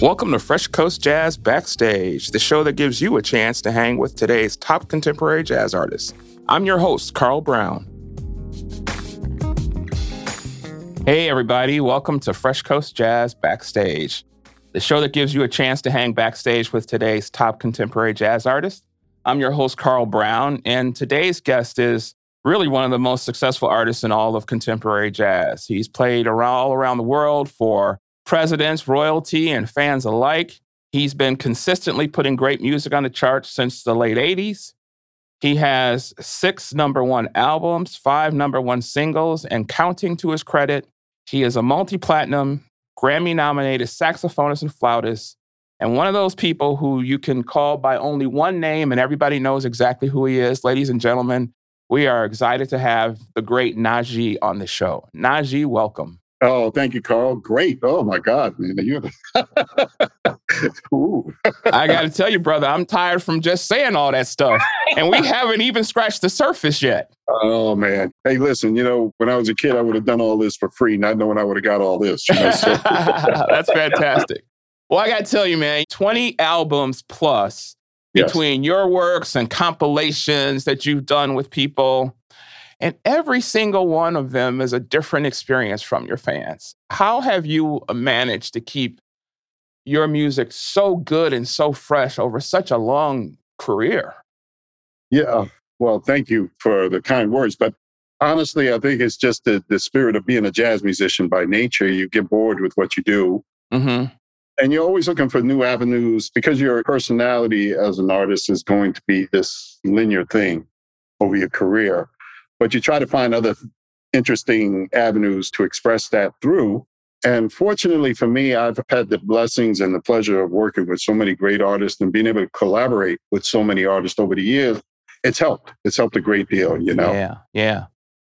Welcome to Fresh Coast Jazz Backstage, the show that gives you a chance to hang with today's top contemporary jazz artists. I'm your host, Carl Brown. Hey, everybody, welcome to Fresh Coast Jazz Backstage, the show that gives you a chance to hang backstage with today's top contemporary jazz artists. I'm your host, Carl Brown, and today's guest is really one of the most successful artists in all of contemporary jazz. He's played around, all around the world for presidents, royalty, and fans alike. He's been consistently putting great music on the charts since the late 80s. He has six number one albums, five number one singles, and counting to his credit. He is a multi platinum, Grammy nominated saxophonist and flautist, and one of those people who you can call by only one name and everybody knows exactly who he is. Ladies and gentlemen, we are excited to have the great Najee on the show. Najee, welcome. Oh, thank you, Carl. Great. Oh my God, man. You I gotta tell you, brother, I'm tired from just saying all that stuff. And we haven't even scratched the surface yet. Oh man. Hey, listen, you know, when I was a kid, I would have done all this for free, not knowing I would have got all this. You know, so. That's fantastic. Well, I gotta tell you, man, 20 albums plus between yes. your works and compilations that you've done with people. And every single one of them is a different experience from your fans. How have you managed to keep your music so good and so fresh over such a long career? Yeah, well, thank you for the kind words. But honestly, I think it's just the, the spirit of being a jazz musician by nature. You get bored with what you do. Mm-hmm. And you're always looking for new avenues because your personality as an artist is going to be this linear thing over your career but you try to find other interesting avenues to express that through. And fortunately for me, I've had the blessings and the pleasure of working with so many great artists and being able to collaborate with so many artists over the years. It's helped. It's helped a great deal, you know? Yeah, yeah.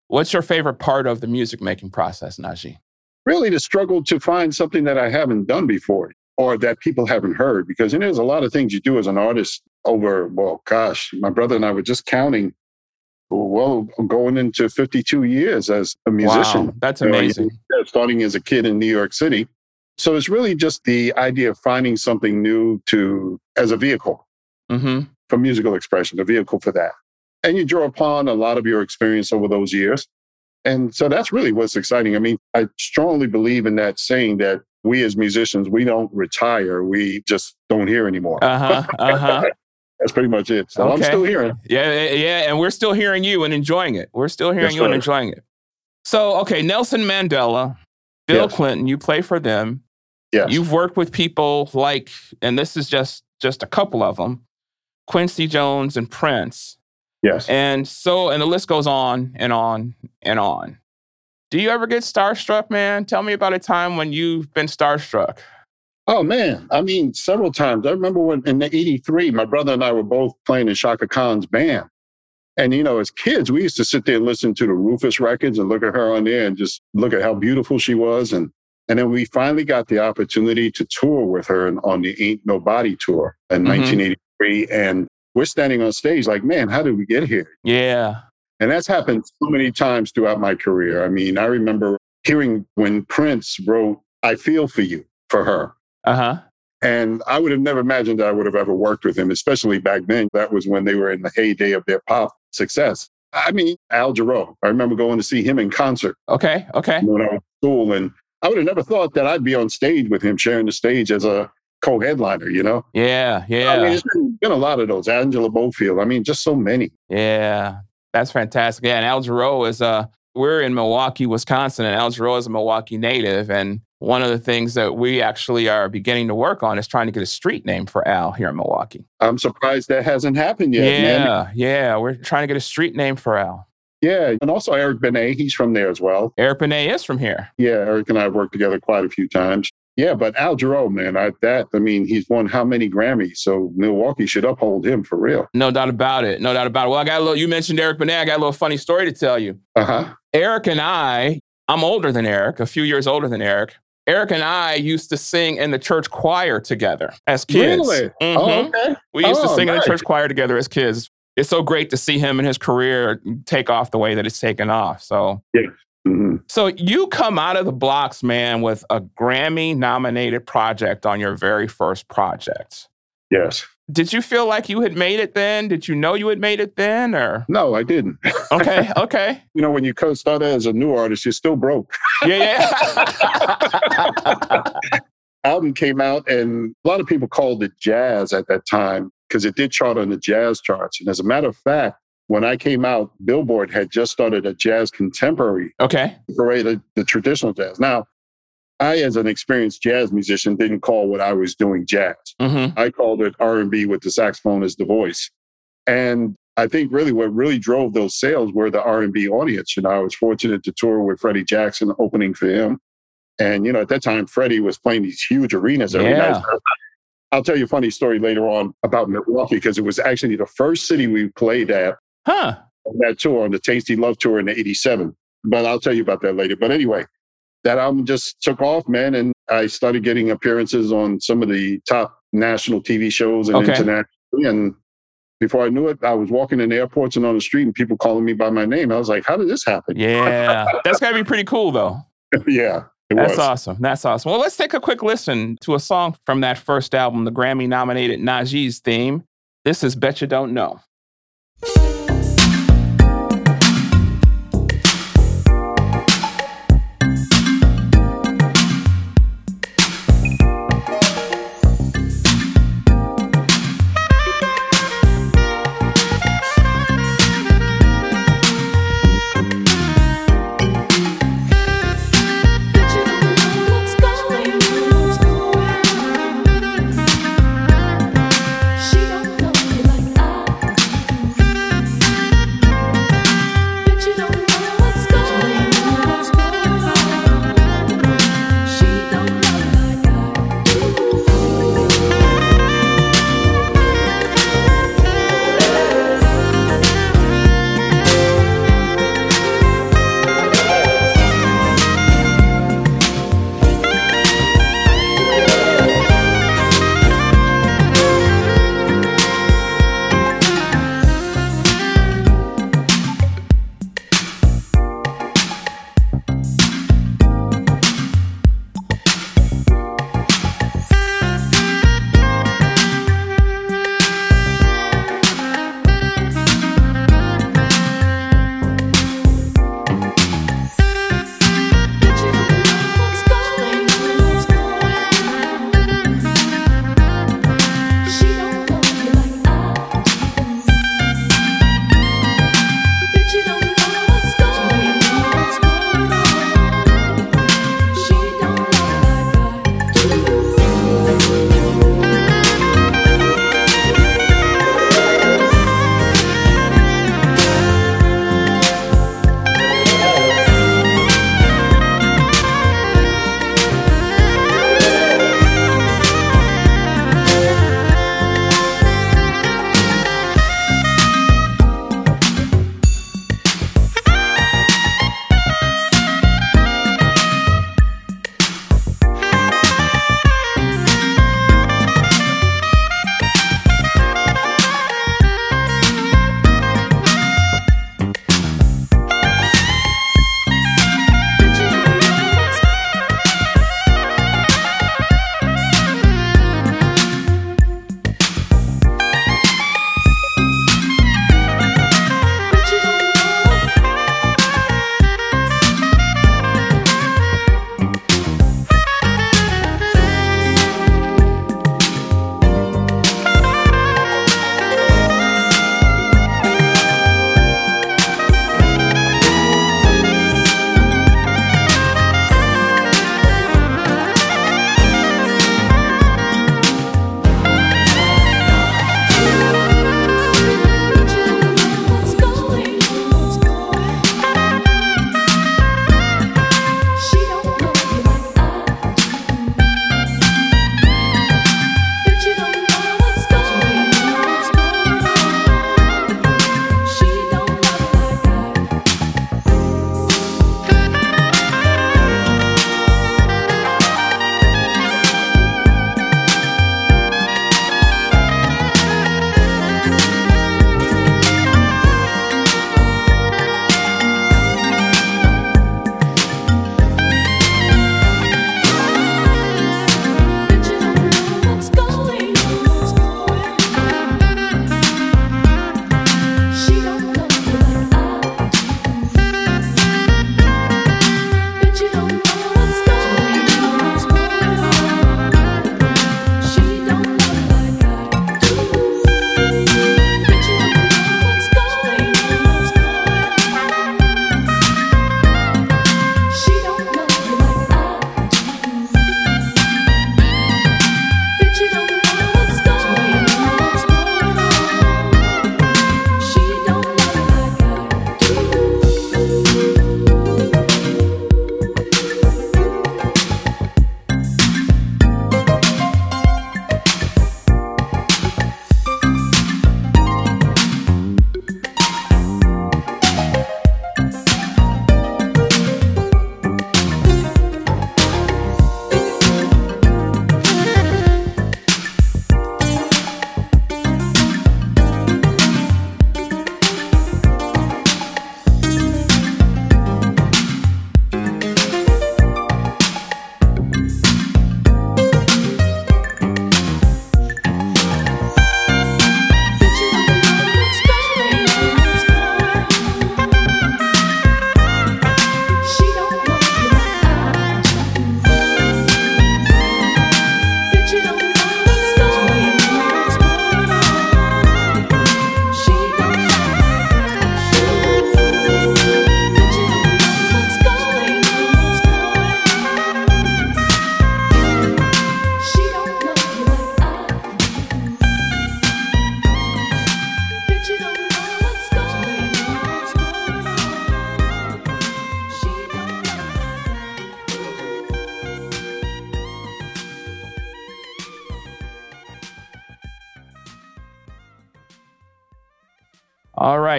What's your favorite part of the music making process, Najee? Really, to struggle to find something that I haven't done before or that people haven't heard. Because you know, there's a lot of things you do as an artist over, well, gosh, my brother and I were just counting well, going into 52 years as a musician. Wow, that's amazing. Know, starting as a kid in New York City. So it's really just the idea of finding something new to as a vehicle mm-hmm. for musical expression, a vehicle for that. And you draw upon a lot of your experience over those years. And so that's really what's exciting. I mean, I strongly believe in that saying that we as musicians, we don't retire, we just don't hear anymore. Uh-huh. Uh-huh. That's pretty much it. So okay. I'm still hearing. Yeah, yeah, and we're still hearing you and enjoying it. We're still hearing yes, you sir. and enjoying it. So, okay, Nelson Mandela, Bill yes. Clinton, you play for them. Yes. You've worked with people like, and this is just just a couple of them, Quincy Jones and Prince. Yes. And so, and the list goes on and on and on. Do you ever get starstruck, man? Tell me about a time when you've been starstruck. Oh man, I mean, several times. I remember when in '83, my brother and I were both playing in Chaka Khan's band, and you know, as kids, we used to sit there and listen to the Rufus records and look at her on there and just look at how beautiful she was, and and then we finally got the opportunity to tour with her on the Ain't Nobody tour in mm-hmm. 1983, and we're standing on stage like, man, how did we get here? Yeah. And that's happened so many times throughout my career. I mean, I remember hearing when Prince wrote I Feel For You for her. Uh huh. And I would have never imagined that I would have ever worked with him, especially back then. That was when they were in the heyday of their pop success. I mean, Al Jarreau. I remember going to see him in concert. Okay. Okay. When I was in school. And I would have never thought that I'd be on stage with him, sharing the stage as a co headliner, you know? Yeah. Yeah. I mean, there's been, been a lot of those. Angela Bofill. I mean, just so many. Yeah. That's fantastic. Yeah. And Al Jarreau is, uh, we're in Milwaukee, Wisconsin, and Al Jarreau is a Milwaukee native. And one of the things that we actually are beginning to work on is trying to get a street name for Al here in Milwaukee. I'm surprised that hasn't happened yet. Yeah, man. yeah. We're trying to get a street name for Al. Yeah, and also Eric Benet, he's from there as well. Eric Benet is from here. Yeah, Eric and I have worked together quite a few times. Yeah, but Al Jarreau, man, I, that I mean, he's won how many Grammys? So Milwaukee should uphold him for real. No doubt about it. No doubt about it. Well, I got a little. You mentioned Eric Benet. I got a little funny story to tell you. Uh huh. Eric and I, I'm older than Eric, a few years older than Eric. Eric and I used to sing in the church choir together as kids. Really? Mm-hmm. Oh, okay. We used oh, to sing nice. in the church choir together as kids. It's so great to see him and his career take off the way that it's taken off. So, yeah. Mm-hmm. So you come out of the blocks, man, with a Grammy nominated project on your very first project. Yes. Did you feel like you had made it then? Did you know you had made it then or? No, I didn't. Okay, okay. you know, when you co-start as a new artist, you're still broke. yeah, yeah. Album came out and a lot of people called it jazz at that time because it did chart on the jazz charts. And as a matter of fact, when I came out, Billboard had just started a jazz contemporary. Okay. Parade the traditional jazz. Now, I, as an experienced jazz musician, didn't call what I was doing jazz. Mm-hmm. I called it R and B with the saxophone as the voice. And I think really what really drove those sales were the R and B audience. You know, I was fortunate to tour with Freddie Jackson, opening for him. And you know, at that time, Freddie was playing these huge arenas every yeah. night. I'll tell you a funny story later on about Milwaukee because it was actually the first city we played at. Huh. On that tour, on the Tasty Love tour in '87. But I'll tell you about that later. But anyway, that album just took off, man. And I started getting appearances on some of the top national TV shows and okay. internationally. And before I knew it, I was walking in airports and on the street and people calling me by my name. I was like, how did this happen? Yeah. That's got to be pretty cool, though. yeah. That's was. awesome. That's awesome. Well, let's take a quick listen to a song from that first album, the Grammy nominated Najee's theme. This is Bet You Don't Know.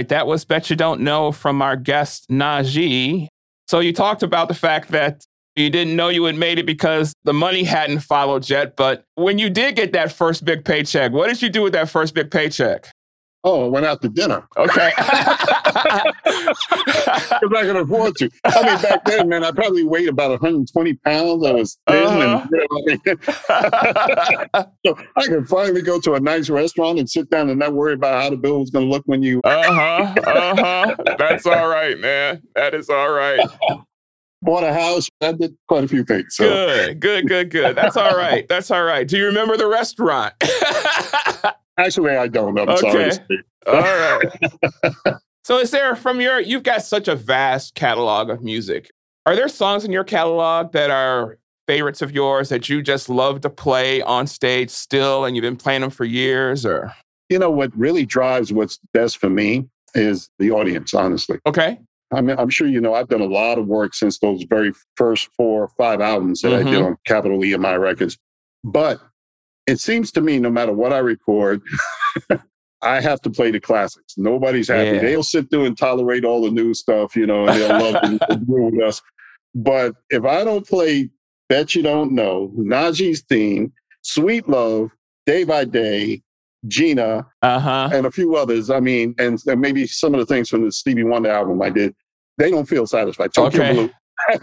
Right. That was Bet You Don't Know from our guest, Najee. So you talked about the fact that you didn't know you had made it because the money hadn't followed yet. But when you did get that first big paycheck, what did you do with that first big paycheck? Oh, I went out to dinner. Okay. Because I could afford to. I mean, back then, man, I probably weighed about 120 pounds. I was thin. Uh-huh. And, so I could finally go to a nice restaurant and sit down and not worry about how the bill was going to look when you. uh huh. Uh huh. That's all right, man. That is all right. Bought a house. I did quite a few things. So. Good, good, good, good. That's all right. That's all right. Do you remember the restaurant? Actually, I don't. I'm okay. sorry. All right. so, is there from your? You've got such a vast catalog of music. Are there songs in your catalog that are favorites of yours that you just love to play on stage still, and you've been playing them for years? Or you know what really drives what's best for me is the audience. Honestly. Okay. I mean, I'm sure you know I've done a lot of work since those very first four or five albums that mm-hmm. I did on Capitol EMI Records. But it seems to me, no matter what I record, I have to play the classics. Nobody's happy. Yeah. They'll sit through and tolerate all the new stuff, you know, and they'll love agree with us. But if I don't play Bet You Don't Know, Najee's theme, Sweet Love, Day by Day, Gina, uh-huh. and a few others, I mean, and, and, maybe some of the things from the Stevie Wonder album I did, they don't feel satisfied. Tokyo okay. Blue.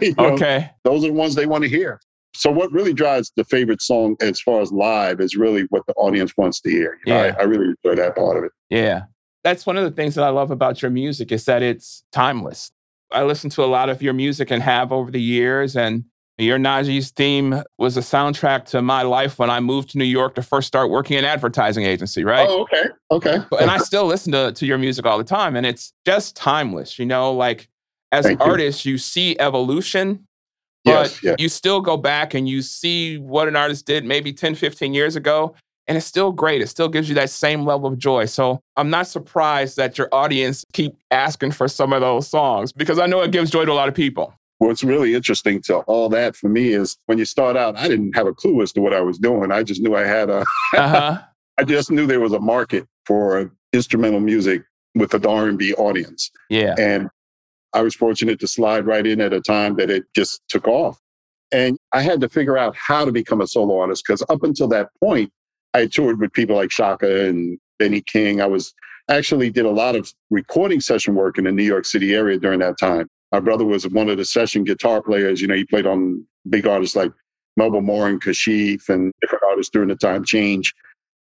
you know, okay. Those are the ones they want to hear. So what really drives the favorite song as far as live is really what the audience wants to hear. You know, yeah. I, I really enjoy that part of it. Yeah. That's one of the things that I love about your music is that it's timeless. I listen to a lot of your music and have over the years. And your Najee's theme was a soundtrack to my life when I moved to New York to first start working in advertising agency, right? Oh, okay. Okay. and I still listen to, to your music all the time. And it's just timeless, you know, like as Thank artists, you. you see evolution but yes, you still go back and you see what an artist did maybe 10, 15 years ago, and it's still great. It still gives you that same level of joy. So I'm not surprised that your audience keep asking for some of those songs because I know it gives joy to a lot of people. What's really interesting to all that for me is when you start out, I didn't have a clue as to what I was doing. I just knew I had a. uh-huh. I just knew there was a market for instrumental music with the R&B audience. Yeah. And I was fortunate to slide right in at a time that it just took off. And I had to figure out how to become a solo artist because up until that point, I toured with people like Chaka and Benny King. I was actually did a lot of recording session work in the New York City area during that time. My brother was one of the session guitar players. You know, he played on big artists like Melba Moore and Kashif and different artists during the time change.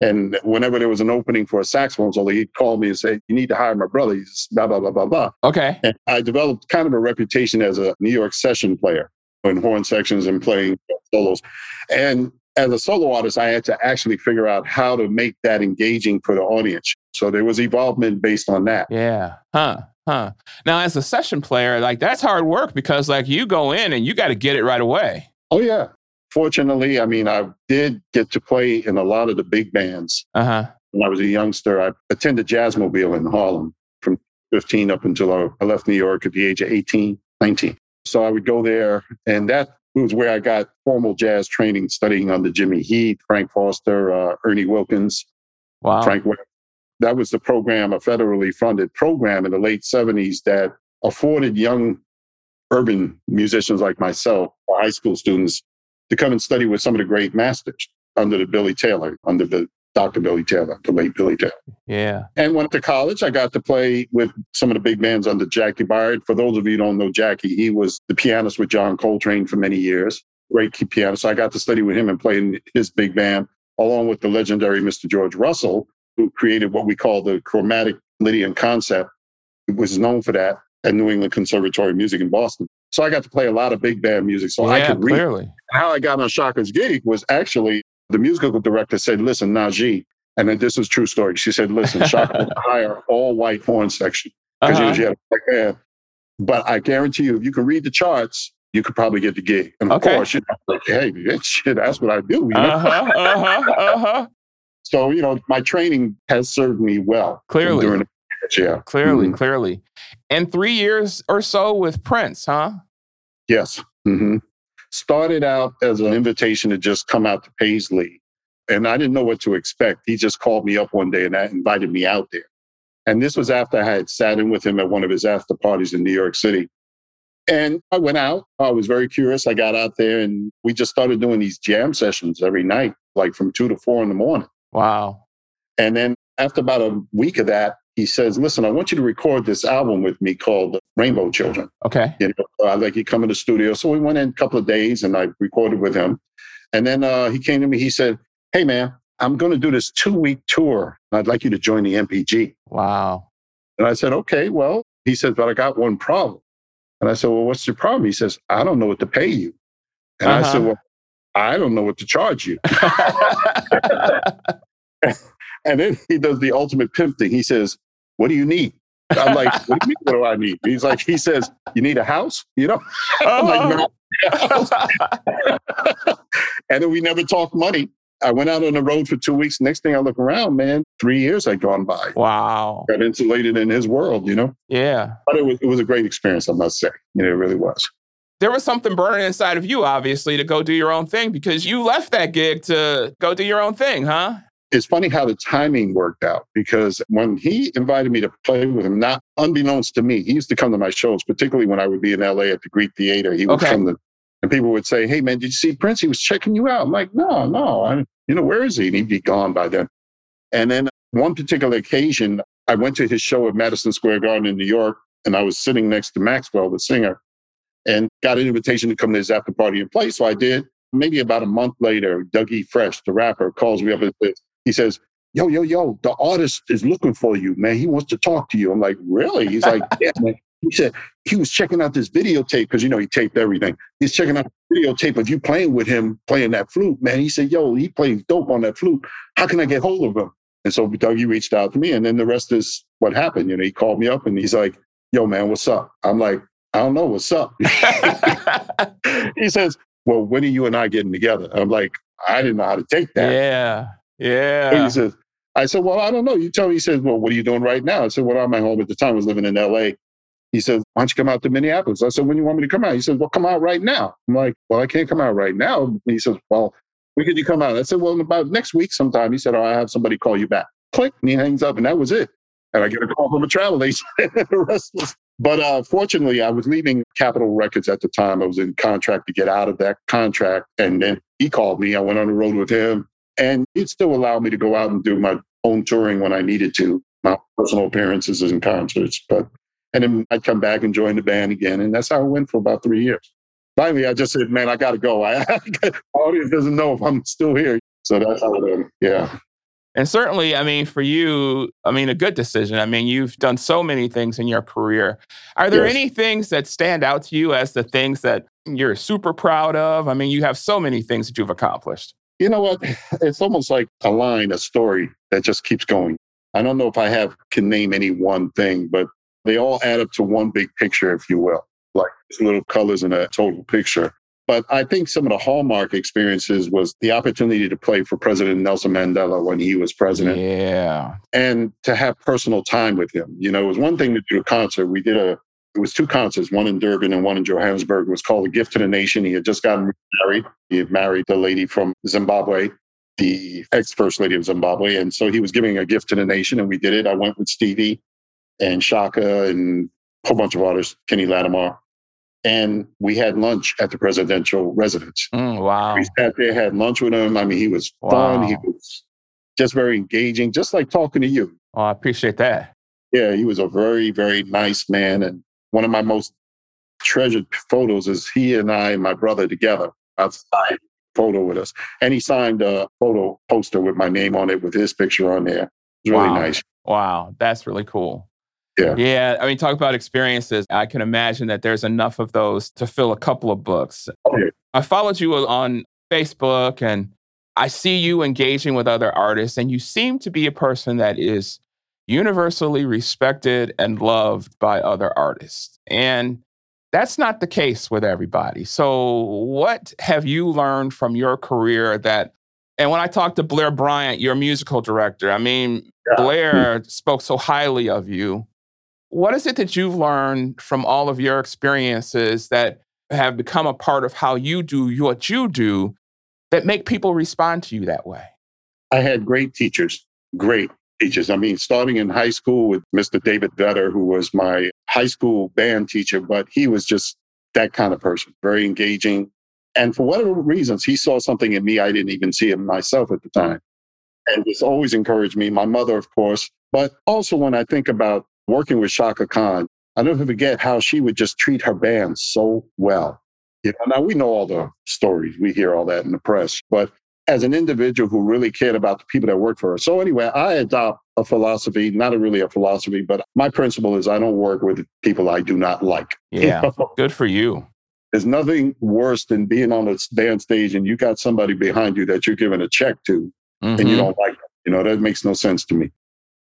And whenever there was an opening for a saxophone solo, he'd call me and say, You need to hire my brother. He's blah, blah, blah, blah, blah. Okay. And I developed kind of a reputation as a New York session player in horn sections and playing solos. And as a solo artist, I had to actually figure out how to make that engaging for the audience. So there was evolvement based on that. Yeah. Huh. Huh. Now, as a session player, like that's hard work because like you go in and you got to get it right away. Oh, yeah fortunately, I mean, I did get to play in a lot of the big bands. Uh-huh. When I was a youngster, I attended Jazzmobile in Harlem from 15 up until I left New York at the age of 18, 19. So I would go there, and that was where I got formal jazz training, studying under Jimmy Heath, Frank Foster, uh, Ernie Wilkins, wow. Frank Wess. That was the program, a federally funded program in the late 70s that afforded young urban musicians like myself, high school students, to come and study with some of the great masters under the Billy Taylor, under the Dr. Billy Taylor, the late Billy Taylor. Yeah. And went to college. I got to play with some of the big bands under Jaki Byard. For those of you who don't know Jackie, he was the pianist with John Coltrane for many years. Great pianist. So I got to study with him and play in his big band, along with the legendary Mr. George Russell, who created what we call the chromatic Lydian concept. It was known for that at New England Conservatory of Music in Boston. So I got to play a lot of big band music. So yeah, I could read. Clearly. How I got on Chaka's gig was actually the musical director said, listen, Najee, and then this is true story. She said, listen, will hire all white horn section because uh-huh. she had a band. But I guarantee you, if you can read the charts, you could probably get the gig. And of okay. course, you know, like, hey, shit, that's what I do. You know? uh-huh, uh-huh, uh-huh. So, you know, my training has served me well. Clearly. During yeah. Clearly, mm-hmm. clearly. And three years or so with Prince, huh? Yes. Mm-hmm. Started out as an invitation to just come out to Paisley. And I didn't know what to expect. He just called me up one day and invited me out there. And this was after I had sat in with him at one of his after parties in New York City. And I went out. I was very curious. I got out there and we just started doing these jam sessions every night, like from two to four in the morning. Wow. And then after about a week of that, he says, Listen, I want you to record this album with me called Rainbow Children. Okay. You know, I'd like you come in the studio. So we went in a couple of days and I recorded with him. And then uh, he came to me, he said, Hey, man, I'm going to do this two week tour. I'd like you to join the NPG." Wow. And I said, Okay, well, he says, But I got one problem. And I said, Well, what's your problem? He says, I don't know what to pay you. And uh-huh. I said, uh-huh. Well, I don't know what to charge you. and then he does the ultimate pimp thing. He says, What do you need? I'm like, What do you mean, what do I need? He's like, He says, You need a house? You know? I'm like, oh. No. and then we never talked money. I went out on the road for two weeks. Next thing I look around, man, three years had gone by. Wow. Got insulated in his world, you know? Yeah. But it was, it was a great experience, I must say. You know, it really was. There was something burning inside of you, obviously, to go do your own thing because you left that gig to go do your own thing, huh? It's funny how the timing worked out because when he invited me to play with him, not unbeknownst to me, he used to come to my shows, particularly when I would be in LA at the Greek Theater. He would okay. come to and people would say, Hey, man, did you see Prince? He was checking you out. I'm like, No, no. I, you know, where is he? And he'd be gone by then. And then one particular occasion, I went to his show at Madison Square Garden in New York, and I was sitting next to Maxwell, the singer, and got an invitation to come to his after party and play. So I did. Maybe about a month later, Dougie Fresh, the rapper, calls me up and says, he says, Yo, yo, yo, the artist is looking for you, man. He wants to talk to you. I'm like, really? He's like, yeah, man. He said he was checking out this videotape because you know he taped everything. He's checking out the videotape of you playing with him, playing that flute, man. He said, "Yo, he plays dope on that flute. How can I get hold of him?" And so Dougie reached out to me, and then the rest is what happened. You know, he called me up and he's like, "Yo, man, what's up?" I'm like, "I don't know, what's up?" he says, "Well, when are you and I getting together?" I'm like, "I didn't know how to take that." Yeah, yeah. He says, I said, Well, I don't know. You tell me. He says, Well, what are you doing right now? I said, Well, I'm at home at the time. I was living in LA. He says, Why don't you come out to Minneapolis? I said, When do you want me to come out? He says, Well, come out right now. I'm like, Well, I can't come out right now. And he says, Well, when could you come out? I said, Well, about next week sometime. He said, Oh, I have somebody call you back. Click. And he hangs up, and that was it. And I get a call from a travel agent. the rest was. But uh, fortunately, I was leaving Capitol Records at the time. I was in contract to get out of that contract. And then he called me. I went on the road with him. And he'd still allow me to go out and do my own touring when I needed to, my personal appearances and concerts. But and then I'd come back and join the band again. And that's how it went for about three years. Finally, I just said, man, I got to go. I, audience doesn't know if I'm still here. So that's how it ended. Yeah. And certainly, I mean, for you, I mean, a good decision. I mean, you've done so many things in your career. Are there yes. any things that stand out to you as the things that you're super proud of? I mean, you have so many things that you've accomplished. You know what? It's almost like a line, a story that just keeps going. I don't know if I have can name any one thing, but they all add up to one big picture, if you will, like little colors in a total picture. But I think some of the hallmark experiences was the opportunity to play for President Nelson Mandela when he was president. Yeah. And to have personal time with him. You know, it was one thing to do a concert. We did a, it was two concerts, one in Durban and one in Johannesburg. It was called A Gift to the Nation. He had just gotten married. He had married the lady from Zimbabwe, the ex First Lady of Zimbabwe. And so he was giving a gift to the nation, and we did it. I went with Stevie and Chaka and a whole bunch of artists, Kenny Lattimore. And we had lunch at the presidential residence. Mm, wow. We sat there, had lunch with him. I mean, he was wow. fun. He was just very engaging, just like talking to you. Oh, I appreciate that. Yeah, he was a very, very nice man. And one of my most treasured photos is he and I and my brother together outside photo with us. And he signed a photo poster with my name on it with his picture on there. It was really wow. nice. Wow, that's really cool. Yeah. Yeah. I mean, talk about experiences. I can imagine that there's enough of those to fill a couple of books. Oh, yeah. I followed you on Facebook and I see you engaging with other artists, and you seem to be a person that is universally respected and loved by other artists. And that's not the case with everybody. So, what have you learned from your career that and when I talked to Blair Bryant, your musical director, I mean, yeah. Blair spoke so highly of you. What is it that you've learned from all of your experiences that have become a part of how you do what you do that make people respond to you that way? I had great teachers, great. Teachers. I mean, starting in high school with Mr. David Vetter, who was my high school band teacher, but he was just that kind of person, very engaging. And for whatever reasons, he saw something in me I didn't even see in myself at the time. And just always encouraged me. My mother, of course. But also when I think about working with Chaka Khan, I never forget how she would just treat her band so well. You know, now we know all the stories. We hear all that in the press. But as an individual who really cared about the people that work for her. So anyway, I adopt a philosophy, not a really a philosophy, but my principle is I don't work with people I do not like. Yeah. Good for you. There's nothing worse than being on a band stage and you got somebody behind you that you're giving a check to mm-hmm. and you mm-hmm. don't like them. You know, that makes no sense to me.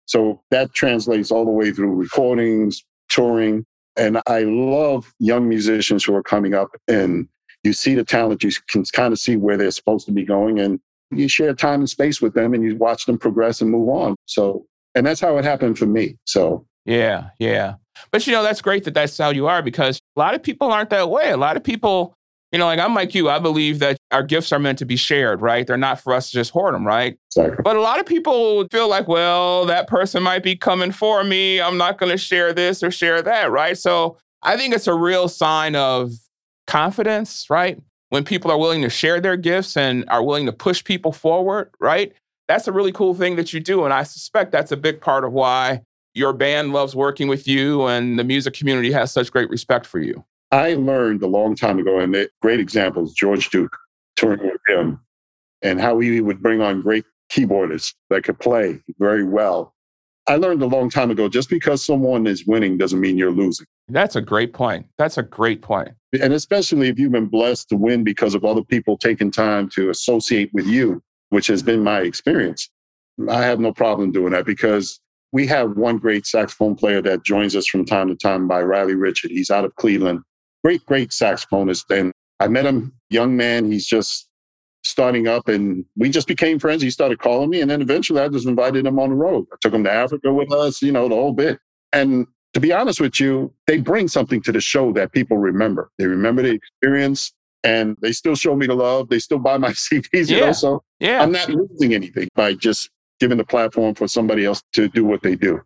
So that translates all the way through recordings, touring. And I love young musicians who are coming up and you see the talent, you can kind of see where they're supposed to be going, and you share time and space with them and you watch them progress and move on. So, and that's how it happened for me. So, yeah, yeah. But you know, that's great that that's how you are because a lot of people aren't that way. A lot of people, you know, like I'm like you, I believe that our gifts are meant to be shared, right? They're not for us to just hoard them, right? Exactly. But a lot of people feel like, well, that person might be coming for me. I'm not going to share this or share that, right? So I think it's a real sign of confidence, right? When people are willing to share their gifts and are willing to push people forward, right? That's a really cool thing that you do. And I suspect that's a big part of why your band loves working with you and the music community has such great respect for you. I learned a long time ago, and great examples, George Duke, touring with him, and how he would bring on great keyboardists that could play very well. I learned a long time ago just because someone is winning doesn't mean you're losing. That's a great point. That's a great point. And especially if you've been blessed to win because of other people taking time to associate with you, which has been my experience. I have no problem doing that because we have one great saxophone player that joins us from time to time by Riley Richard. He's out of Cleveland. Great, great saxophonist. And I met him, young man. He's just starting up and we just became friends. He started calling me and then eventually I just invited him on the road. I took him to Africa with us, you know, the whole bit. And to be honest with you, they bring something to the show that people remember. They remember the experience and they still show me the love. They still buy my CDs, you know. So yeah. I'm not losing anything by just giving the platform for somebody else to do what they do.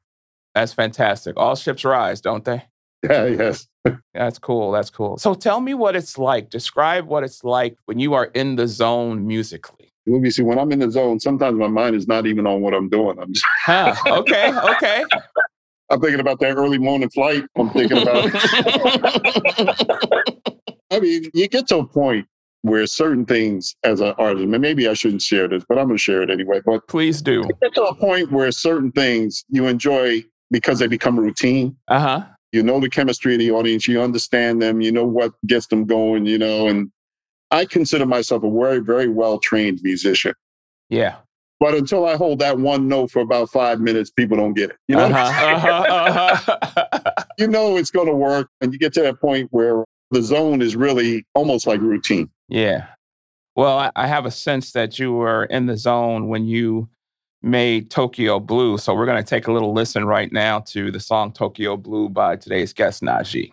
That's fantastic. All ships rise, don't they? Yeah, yes. That's cool. That's cool. So tell me what it's like. Describe what it's like when you are in the zone musically. Let me see. When I'm in the zone, sometimes my mind is not even on what I'm doing. I'm just huh. okay, okay. I'm thinking about that early morning flight. I'm thinking about. I mean, you get to a point where certain things, as an artist, and maybe I shouldn't share this, but I'm going to share it anyway. But please do. get to a point where certain things you enjoy because they become routine. Uh huh you know the chemistry of the audience, you understand them, you know what gets them going, you know. And I consider myself a very, very well trained musician. Yeah. But until I hold that one note for about five minutes, people don't get it. You know, uh-huh, uh-huh, uh-huh. you know it's going to work, and you get to that point where the zone is really almost like routine. Yeah. Well, I have a sense that you were in the zone when you made Tokyo Blue. So we're going to take a little listen right now to the song Tokyo Blue by today's guest, Najee.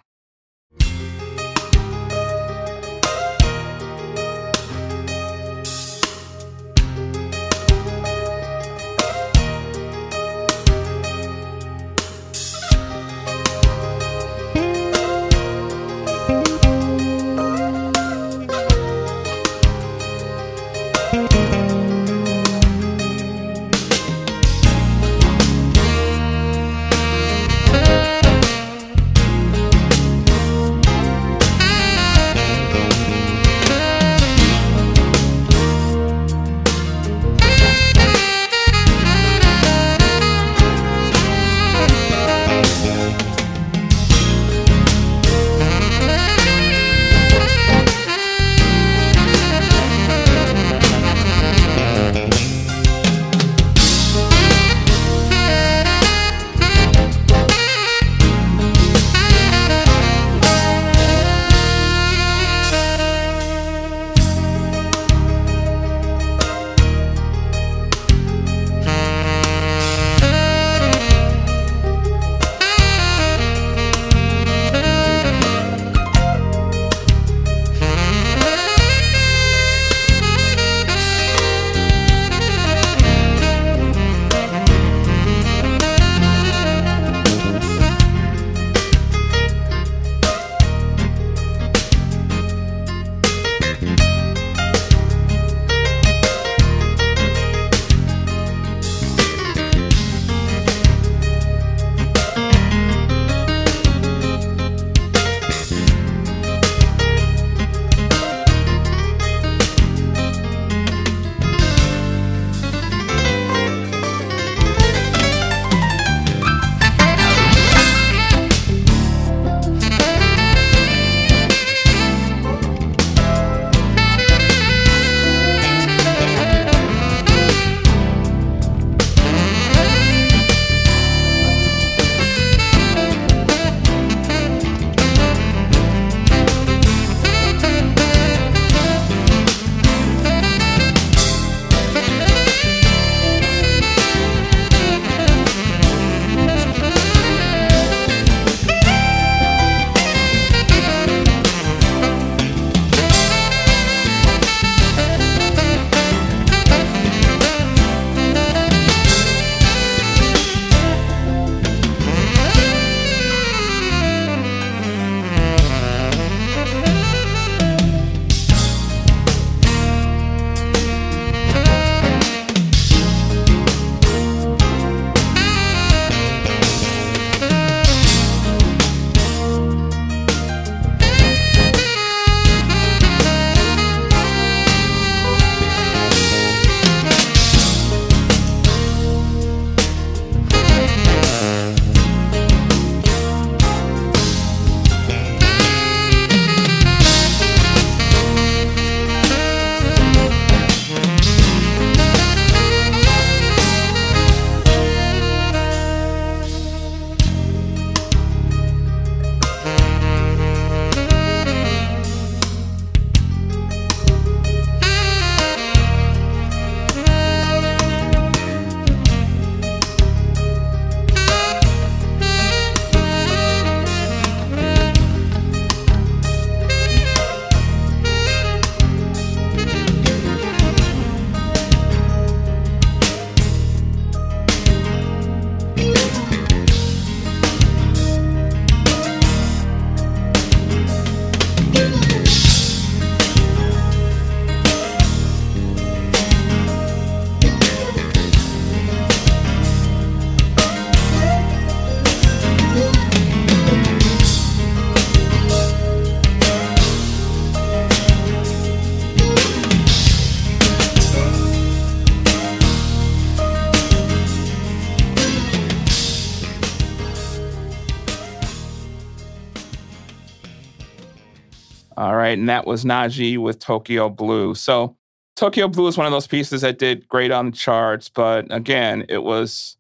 Right. And that was Najee with Tokyo Blue. So Tokyo Blue is one of those pieces that did great on the charts. But again, it was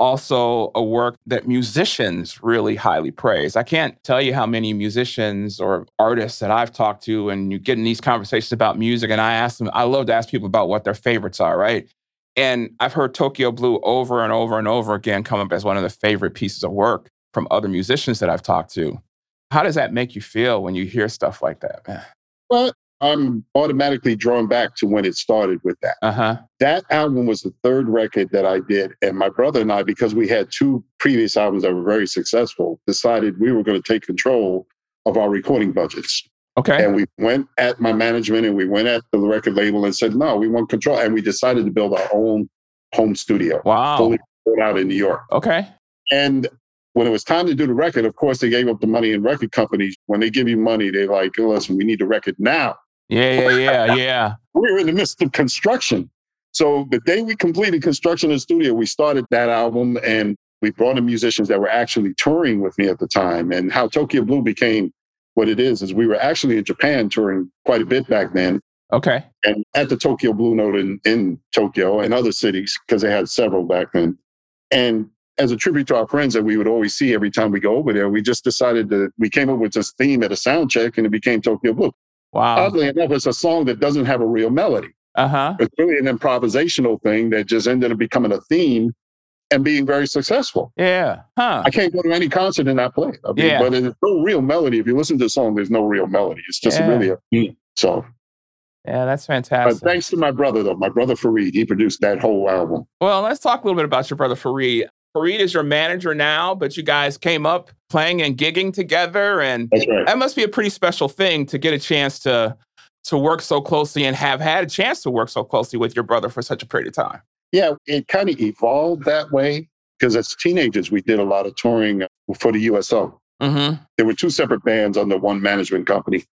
also a work that musicians really highly praise. I can't tell you how many musicians or artists that I've talked to, and you get in these conversations about music, and I ask them, I love to ask people about what their favorites are, right? And I've heard Tokyo Blue over and over and over again come up as one of the favorite pieces of work from other musicians that I've talked to. How does that make you feel when you hear stuff like that, man? Well, I'm automatically drawn back to when it started with that. Uh-huh. That album was the third record that I did. And my brother and I, because we had two previous albums that were very successful, decided we were going to take control of our recording budgets. Okay. And we went at my management and we went at the record label and said, no, we want control. And we decided to build our own home studio. Wow. Fully out in New York. Okay. And when it was time to do the record, of course, they gave up the money in record companies. When they give you money, they're like, listen, we need the record now. Yeah, yeah, yeah, yeah. we were in the midst of construction. So the day we completed construction in the studio, we started that album and we brought in musicians that were actually touring with me at the time. And how Tokyo Blue became what it is, is we were actually in Japan touring quite a bit back then. Okay. And at the Tokyo Blue Note in, in Tokyo and other cities, because they had several back then. And as a tribute to our friends that we would always see every time we go over there, we just decided that we came up with this theme at a sound check and it became Tokyo Blue. Wow. Oddly enough, it's a song that doesn't have a real melody. Uh-huh. It's really an improvisational thing that just ended up becoming a theme and being very successful. Yeah. Huh. I can't go to any concert and not play it. I mean, yeah. But there's no real melody. If you listen to the song, there's no real melody. It's just yeah. really a theme. So yeah, that's fantastic. But thanks to my brother, though, my brother Farid, he produced that whole album. Well, let's talk a little bit about your brother Farid. Farid is your manager now, but you guys came up playing and gigging together, and right. that must be a pretty special thing to get a chance to to work so closely and have had a chance to work so closely with your brother for such a period of time. Yeah, it kind of evolved that way because as teenagers we did a lot of touring for the USO. Mm-hmm. There were two separate bands under one management company,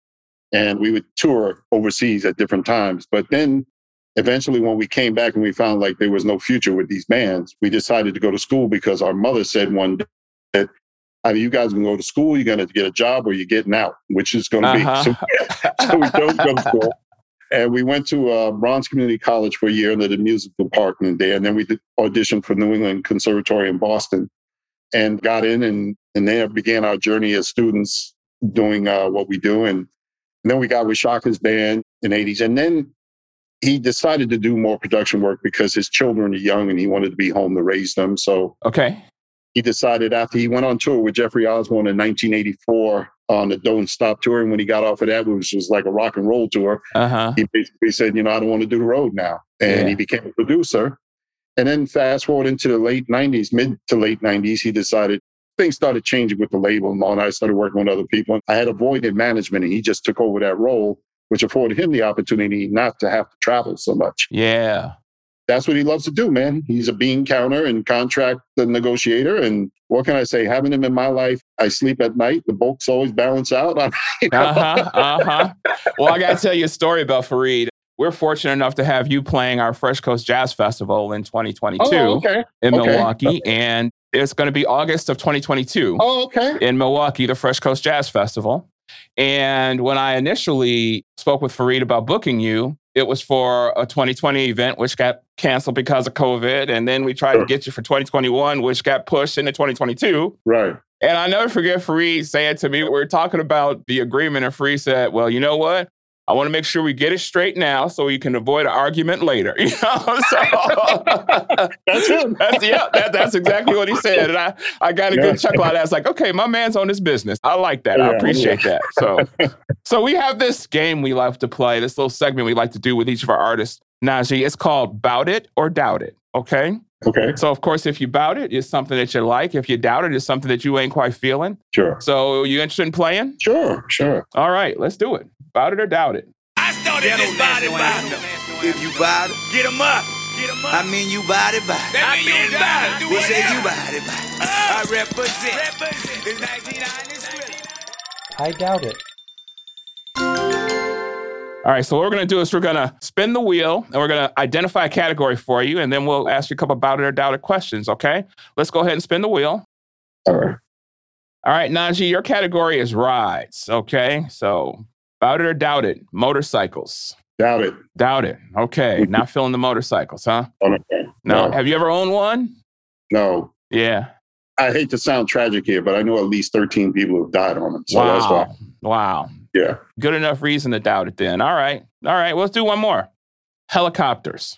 and we would tour overseas at different times. But then eventually when we came back and we found like there was no future with these bands we decided to go to school because our mother said one day that either you guys can go to school you're going to get a job or you're getting out which is going to uh-huh. be so, so, we don't go to school. And we went to uh, bronx community college for a year under the music department there. And then we did audition for new england conservatory in boston and got in and, and there began our journey as students doing uh, what we do. And, and then we got with Chaka's band in the 80s and then he decided to do more production work because his children are young and he wanted to be home to raise them. So okay, he decided after he went on tour with Jeffrey Osborne in 1984 on the Don't Stop touring. When he got off of that, which was like a rock and roll tour, uh-huh. he basically said, "You know, I don't want to do the road now," and yeah. he became a producer. And then fast forward into the late 90s, mid to late 90s, he decided things started changing with the label and all. And I started working with other people. I had avoided management, and he just took over that role which afforded him the opportunity not to have to travel so much. Yeah. That's what he loves to do, man. He's a bean counter and contract negotiator. And what can I say? Having him in my life, I sleep at night. The books always balance out. you know? Uh huh. Uh huh. well, I got to tell you a story about Farid. We're fortunate enough to have you playing our Fresh Coast Jazz Festival in 2022 oh, okay. in okay. Milwaukee. Okay. And it's going to be August of 2022. Oh, okay. In Milwaukee, the Fresh Coast Jazz Festival. And when I initially spoke with Farid about booking you, it was for a 2020 event, which got canceled because of COVID. And then we tried sure. to get you for 2021, which got pushed into 2022. Right. And I never forget Farid saying to me, we are talking about the agreement, and Farid said, Well, you know what? I want to make sure we get it straight now so we can avoid an argument later. You know, so that's him. That's, yeah, that, that's exactly what he said. And I, I got a yeah. good chuckle out of that. I was like, okay, my man's on his business. I like that. Yeah, I appreciate yeah. that. So so we have this game we like to play, this little segment we like to do with each of our artists Najee, it's called Bout It or Doubt It. Okay. Okay. So, of course, if you bout it, it's something that you like. If you doubt it, it's something that you ain't quite feeling. Sure. So, you interested in playing? Sure, sure. All right, let's do it. Bout it or doubt it. I started this body body. If you bout it, Get 'em up. Get 'em up. I mean you body body. I mean body. We say you body body. Uh, I represent. Represent. It's 1993. I doubt it. All right, so what we're going to do is we're going to spin the wheel and we're going to identify a category for you, and then we'll ask you a couple about it or doubt it questions, okay? Let's go ahead and spin the wheel. All right. All right, Najee, your category is rides, okay? So, about it or doubt it, motorcycles. Doubt it. Doubt it. Okay, not feeling the motorcycles, huh? Oh, okay. No. No. Have you ever owned one? No. Yeah. I hate to sound tragic here, but I know at least 13 people have died on them. So that's why. wow. Yeah. Good enough reason to doubt it then. All right. All right. Let's do one more. Helicopters.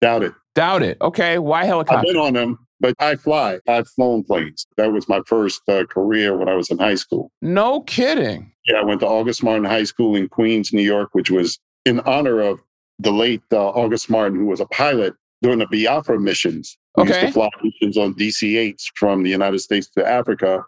Doubt it. Doubt it. Okay. Why I've helicopters? been on them, but I fly. I've flown planes. That was my first uh, career when I was in high school. No kidding. Yeah, I went to August Martin High School in Queens, New York, which was in honor of the late uh, August Martin, who was a pilot during the Biafra missions. We used to fly missions on DC-8s from the United States to Africa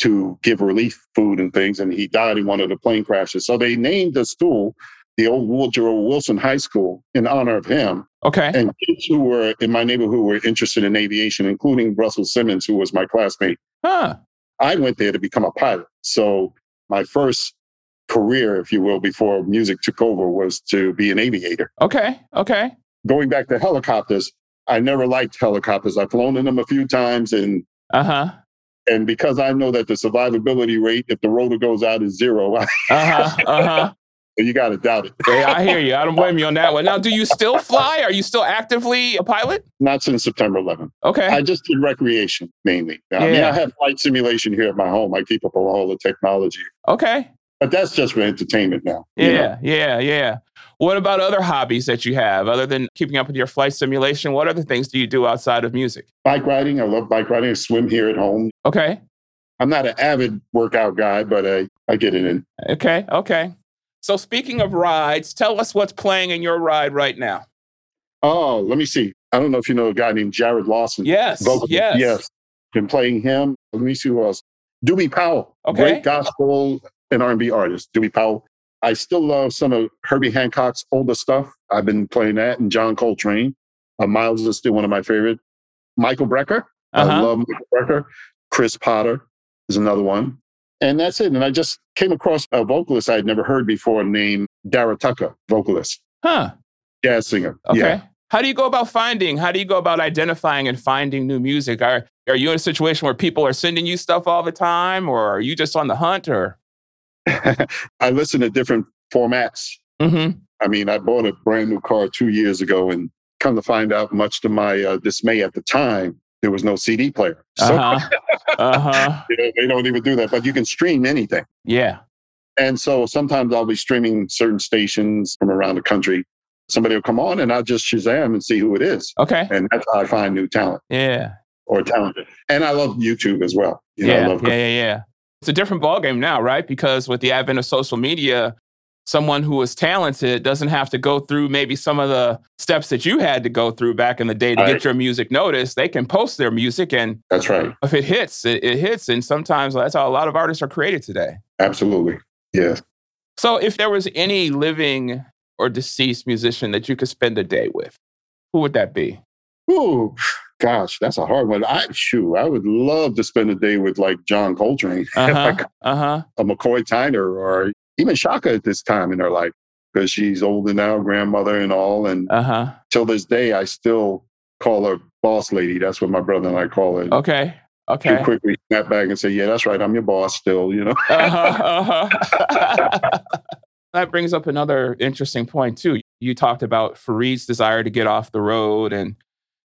to give relief food and things, and he died in one of the plane crashes. So they named the school the old Woodrow Wilson High School in honor of him. Okay. And kids who were in my neighborhood who were interested in aviation, including Russell Simmons, who was my classmate. Huh. I went there to become a pilot. So my first career, if you will, before music took over was to be an aviator. Okay. Okay. Going back to helicopters, I never liked helicopters. I've flown in them a few times and Uh huh. And because I know that the survivability rate, if the rotor goes out, is zero, Uh huh. Uh huh. you got to doubt it. Yeah, I hear you. I don't blame you on that one. Now, do you still fly? Are you still actively a pilot? Not since September 11th. Okay. I just did recreation mainly. I mean, I have flight simulation here at my home. I keep up with all the technology, Okay. But that's just for entertainment now. you know? Yeah. Yeah. Yeah. What about other hobbies that you have other than keeping up with your flight simulation? What other things do you do outside of music? Bike riding. I love bike riding. I swim here at home. Okay. I'm not an avid workout guy, but I, I get it in. Okay. Okay. So, speaking of rides, tell us what's playing in your ride right now. Oh, let me see. I don't know if you know a guy named Jarrod Lawson. Yes. Vocalist. Yes. Yes. Been playing him. Let me see who else. Doobie Powell. Okay. Great gospel and R&B artist. Doobie Powell. I still love some of Herbie Hancock's older stuff. I've been playing that and John Coltrane. Uh, Miles is still one of my favorite. Michael Brecker. I Uh-huh. love Michael Brecker. Chris Potter is another one. And that's it. And I just came across a vocalist I had never heard before named Dara Tucker, vocalist, Huh. jazz singer. Okay. Yeah. How do you go about finding? How do you go about identifying and finding new music? Are are you in a situation where people are sending you stuff all the time, or are you just on the hunt? Or I listen to different formats. mm-hmm. I mean, I bought a brand new car two years ago, and come to find out, much to my uh, dismay at the time, there was no CD player. So uh huh. Uh huh. you know, they don't even do that, but you can stream anything. Yeah. And so sometimes I'll be streaming certain stations from around the country. Somebody will come on, and I'll just Shazam and see who it is, Okay. and that's how I find new talent Yeah. or talented. And I love YouTube as well. You know, I yeah. love Yeah. Yeah. Yeah. It's a different ballgame now, right? Because with the advent of social media, someone who is talented doesn't have to go through maybe some of the steps that you had to go through back in the day to Right. get your music noticed. They can post their music, and That's right. if it hits, it, it hits. And sometimes that's how a lot of artists are created today. Absolutely. Yes. So, if there was any living or deceased musician that you could spend a day with, who would that be? Ooh, gosh, that's a hard one. I shoot, I would love to spend a day with like John Coltrane, Uh huh. Uh huh. a McCoy Tyner, or even Chaka at this time in her life, because she's older now, grandmother and all. And Uh huh. till this day, I still call her boss lady. That's what my brother and I call her. Okay. She Okay. quickly snap back and say, "Yeah, that's right. I'm your boss still." You know. Uh-huh, uh-huh. that brings up another interesting point too. You talked about Fareed's desire to get off the road and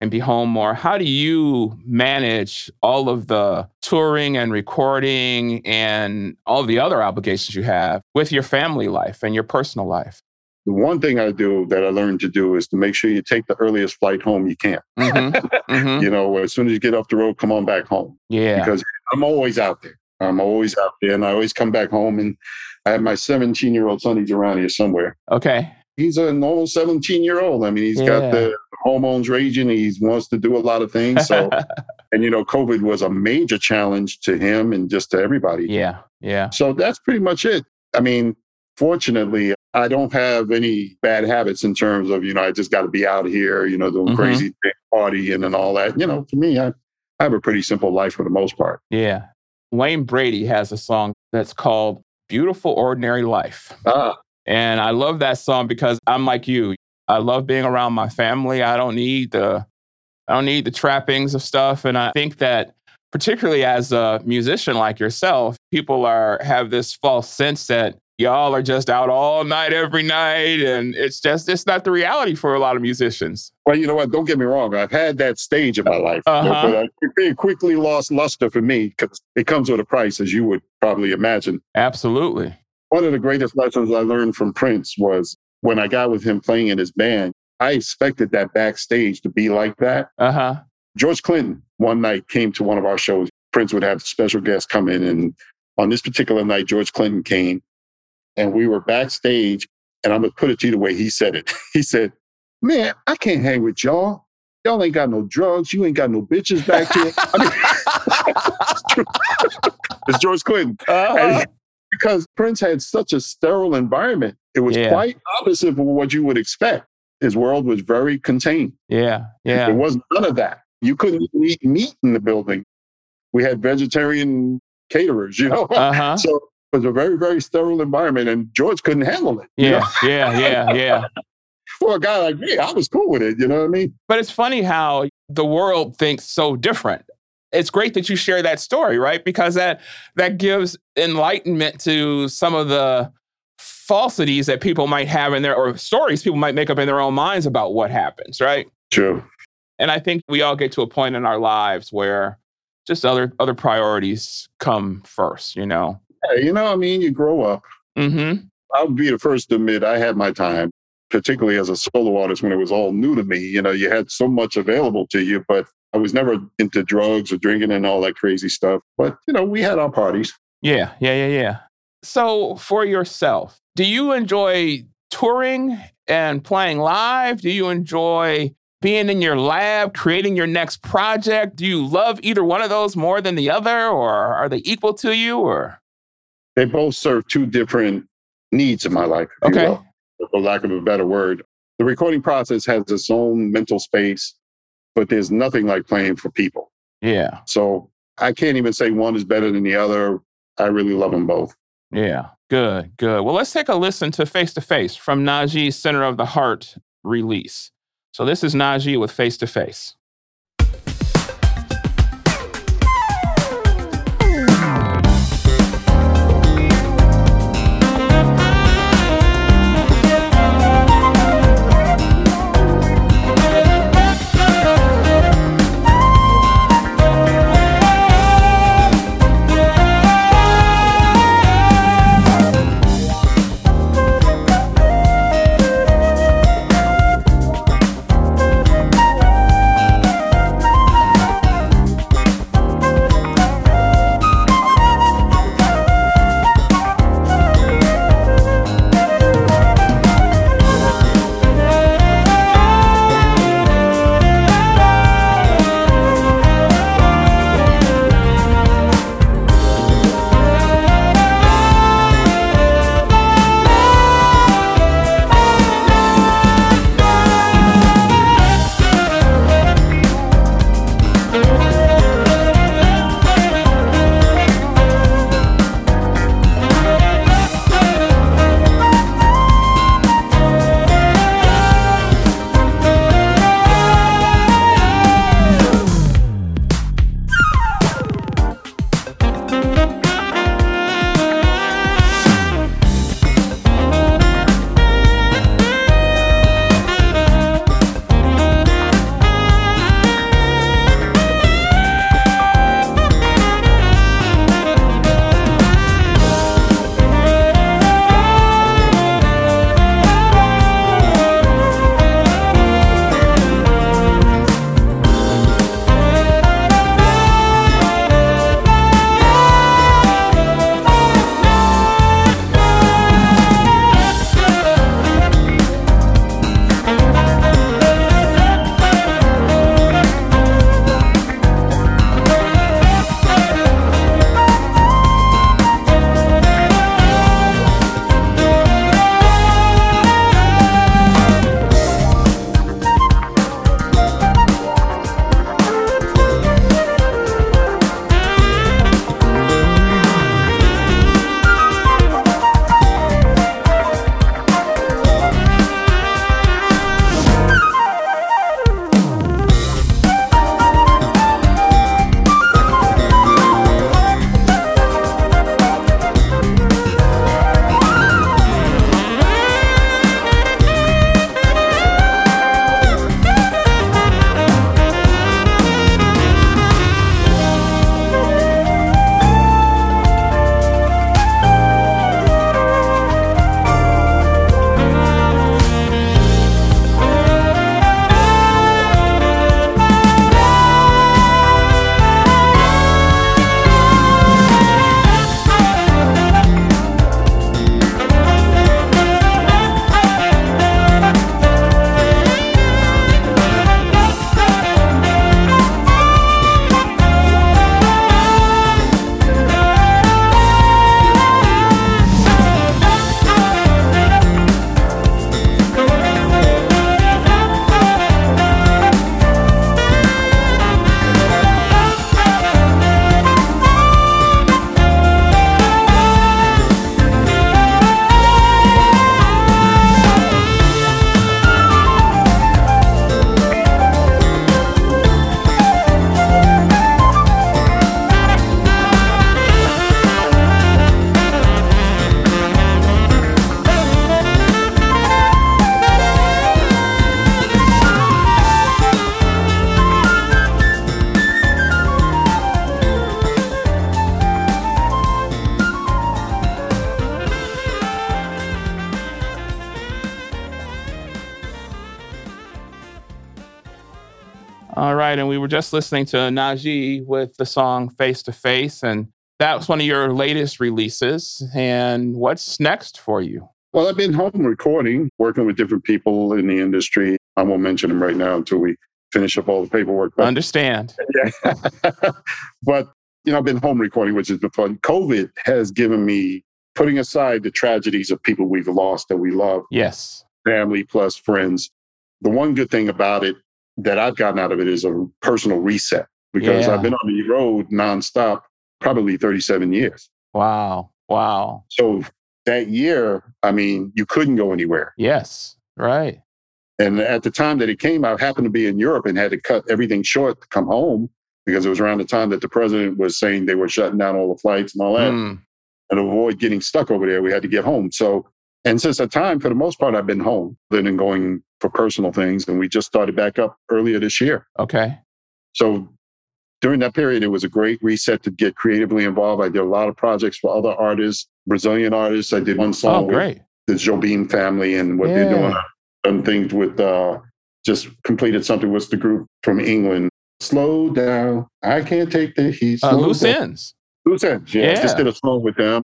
and be home more. How do you manage all of the touring and recording and all the other obligations you have with your family life and your personal life? The one thing I do that I learned to do is to make sure you take the earliest flight home you can. Mhm, mhm. You know, as soon as you get off the road, come on back home. Yeah. because I'm always out there. I'm always out there, and I always come back home. And I have my 17 year old son. He's around here somewhere. Okay. He's a normal 17 year old. I mean, he's yeah. got the hormones raging. He wants to do a lot of things. So, and you know, COVID was a major challenge to him and just to everybody. Yeah. Yeah. So that's pretty much it. I mean, fortunately, I don't have any bad habits in terms of, you know, I just got to be out here, you know, doing mm-hmm. crazy partying and all that. You know, for me, I, I have a pretty simple life for the most part. Yeah. Wayne Brady has a song that's called Beautiful Ordinary Life. Ah. And I love that song because I'm like you. I love being around my family. I don't need the I don't need the trappings of stuff. And I think that particularly as a musician like yourself, people are have this false sense that y'all are just out all night every night and it's just it's not the reality for a lot of musicians well you know what don't get me wrong i've had that stage in my life uh-huh. but it quickly lost luster for me because it comes with a price as you would probably imagine absolutely one of the greatest lessons i learned from prince was when i got with him playing in his band i expected that backstage to be like that uh-huh george clinton one night came to one of our shows prince would have special guests come in and on this particular night george clinton came and we were backstage. And I'm gonna put it to you the way he said it. he said, "Man, I can't hang with y'all. Y'all ain't got no drugs. You ain't got no bitches back here." I mean, it's George Clinton. Uh-huh. Because Prince had such a sterile environment, it was yeah. quite opposite of what you would expect. His world was very contained. Yeah, yeah. There was none of that. You couldn't eat meat in the building. We had vegetarian caterers, you know. Uh-huh. So it was a very, very sterile environment, and George couldn't handle it. Yeah, yeah, yeah, yeah. For a guy like me, I was cool with it. You know what I mean? But it's funny how the world thinks so different. It's great that you share that story, right? Because that that gives enlightenment to some of the falsities that people might have in their or stories people might make up in their own minds about what happens, right? True. And I think we all get to a point in our lives where just other other priorities come first, you know. Yeah, you know, I mean, you grow up. Mm-hmm. I'll be the first to admit I had my time, particularly as a solo artist when it was all new to me. You know, you had so much available to you, but I was never into drugs or drinking and all that crazy stuff. But, you know, we had our parties. Yeah, yeah, yeah, yeah. So for yourself, do you enjoy touring and playing live? Do you enjoy being in your lab, creating your next project? Do you love either one of those more than the other, or are they equal to you? Or they both serve two different needs in my life. Okay. Will, for lack of a better word. The recording process has its own mental space, but there's nothing like playing for people. Yeah. So I can't even say one is better than the other. I really love them both. Yeah. Good, good. Well, let's take a listen to Face to Face from Najee Center of the Heart release. So this is Najee with Face to Face. Just listening to Najee with the song Face to Face. And that was one of your latest releases. And what's next for you? Well, I've been home recording, working with different people in the industry. I won't mention them right now until we finish up all the paperwork. But, Understand. Yeah. but, you know, I've been home recording, which has been fun. COVID has given me, putting aside the tragedies of people we've lost that we love. Yes. Family plus friends. The one good thing about it that I've gotten out of it is a personal reset because yeah. I've been on the road nonstop probably 37 years. Wow. Wow. So that year, I mean, you couldn't go anywhere. Yes. Right. And at the time that it came, I happened to be in Europe and had to cut everything short to come home because it was around the time that the president was saying they were shutting down all the flights and all that. Mm. And avoid getting stuck over there, we had to get home. So, and since that time, for the most part, I've been home, then and going for personal things. And we just started back up earlier this year. Okay. So during that period, it was a great reset to get creatively involved. I did a lot of projects for other artists, Brazilian artists. I did one song oh, great. with the Jobim family and what yeah. they're doing. Done things with, uh, just completed something with the group from England. Slow down. I can't take the heat. Uh, loose down. ends. Loose ends. Yeah. yeah. Just did a song with them.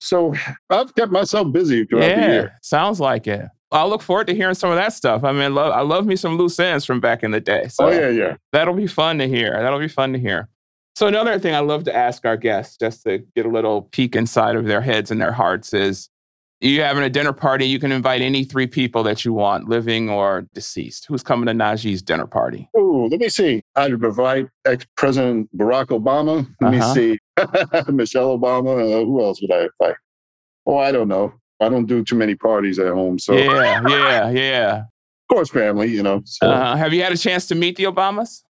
So I've kept myself busy throughout yeah, the year. Sounds like it. I look forward to hearing some of that stuff. I mean, love, I love me some loose ends from back in the day. So oh yeah, yeah. That'll be fun to hear. That'll be fun to hear. So another thing I love to ask our guests, just to get a little peek inside of their heads and their hearts, is you having a dinner party, you can invite any three people that you want, living or deceased. Who's coming to Najee's dinner party? Oh, let me see. I'd invite ex-President Barack Obama. Let uh-huh. me see. Michelle Obama. Uh, who else would I invite? Oh, I don't know. I don't do too many parties at home. So yeah, yeah, yeah. Of course, family. You know. So. Uh, have you had a chance to meet the Obamas?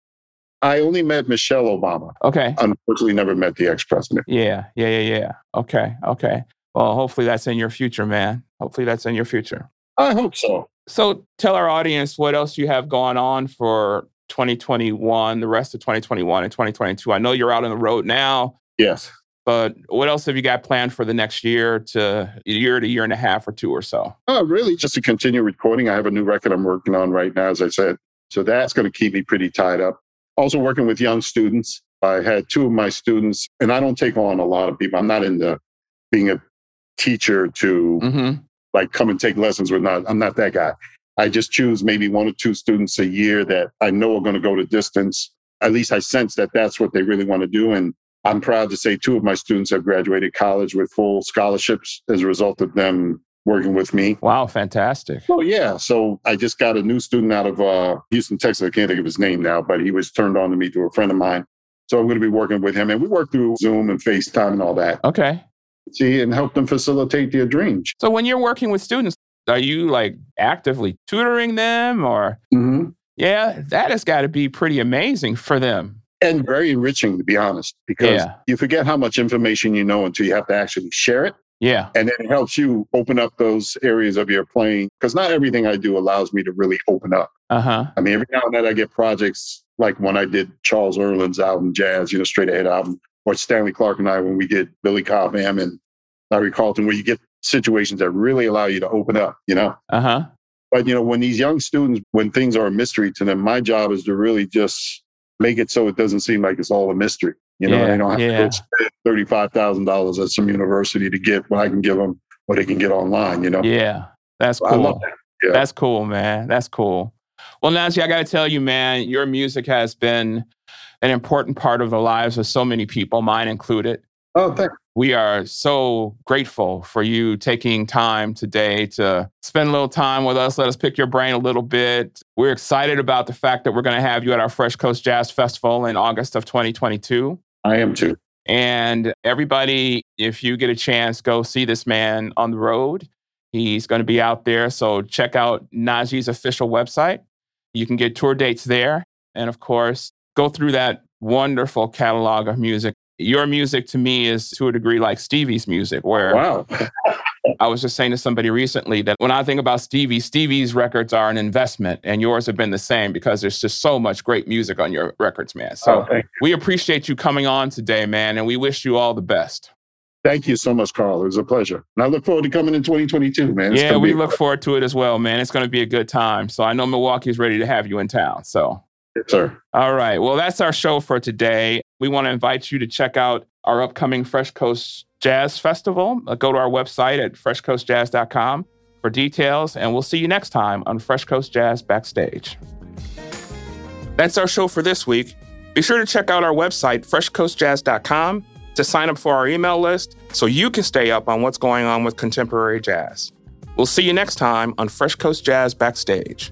I only met Michelle Obama. Okay. Unfortunately, never met the ex president. Yeah, yeah, yeah, yeah. Okay, okay. Well, hopefully that's in your future, man. Hopefully that's in your future. I hope so. So tell our audience what else you have going on for 2021, the rest of 2021 and 2022. I know you're out on the road now. Yes. But what else have you got planned for the next year to year to year and a half or two or so? Oh, really? Just to continue recording. I have a new record I'm working on right now, as I said. So that's going to keep me pretty tied up. Also working with young students. I had two of my students, and I don't take on a lot of people. I'm not into being a teacher to mm-hmm. like come and take lessons with not I'm not that guy. I just choose maybe one or two students a year that I know are going to go to distance. At least I sense that that's what they really want to do. And I'm proud to say two of my students have graduated college with full scholarships as a result of them working with me. Wow, fantastic. Oh, yeah. So I just got a new student out of uh, Houston, Texas. I can't think of his name now, but he was turned on to me through a friend of mine. So I'm going to be working with him. And we work through Zoom and FaceTime and all that. Okay. See, and help them facilitate their dreams. So when you're working with students, are you like actively tutoring them or? Mm-hmm. Yeah, that has got to be pretty amazing for them and very enriching to be honest because yeah. you forget how much information you know until you have to actually share it yeah and then it helps you open up those areas of your playing because not everything i do allows me to really open up uh-huh i mean every now and then i get projects like when i did charles earland's album jazz you know straight ahead album or stanley Clarke and i when we did billy cobham and larry carlton where you get situations that really allow you to open up you know uh-huh but you know when these young students when things are a mystery to them my job is to really just make it so it doesn't seem like it's all a mystery. You know, yeah, they don't have yeah. to spend thirty-five thousand dollars at some university to get what I can give them, what they can get online. You know. Yeah, that's cool. That. Yeah. That's cool, man. That's cool. Well, Najee, I got to tell you, man, your music has been an important part of the lives of so many people, mine included. Oh, thanks. We are so grateful for you taking time today to spend a little time with us. Let us pick your brain a little bit. We're excited about the fact that we're going to have you at our Fresh Coast Jazz Festival in August of 2022. I am too. And everybody, if you get a chance, go see this man on the road. He's going to be out there. So check out Najee's official website. You can get tour dates there. And of course, go through that wonderful catalog of music your music to me is to a degree like Stevie's music, where wow. I was just saying to somebody recently that when I think about Stevie, Stevie's records are an investment, and yours have been the same because there's just so much great music on your records, man. So oh, we appreciate you coming on today, man, and we wish you all the best. Thank you so much, Carl. It was a pleasure. And I look forward to coming in 2022, man. It's yeah, we look forward to it as well, man. It's going to be a good time. So I know Milwaukee's ready to have you in town. So Sir. All right. Well, that's our show for today. We want to invite you to check out our upcoming Fresh Coast Jazz Festival. Uh, go to our website at freshcoastjazz.com for details, and we'll see you next time on Fresh Coast Jazz Backstage. That's our show for this week. Be sure to check out our website, freshcoastjazz.com, to sign up for our email list so you can stay up on what's going on with contemporary jazz. We'll see you next time on Fresh Coast Jazz Backstage.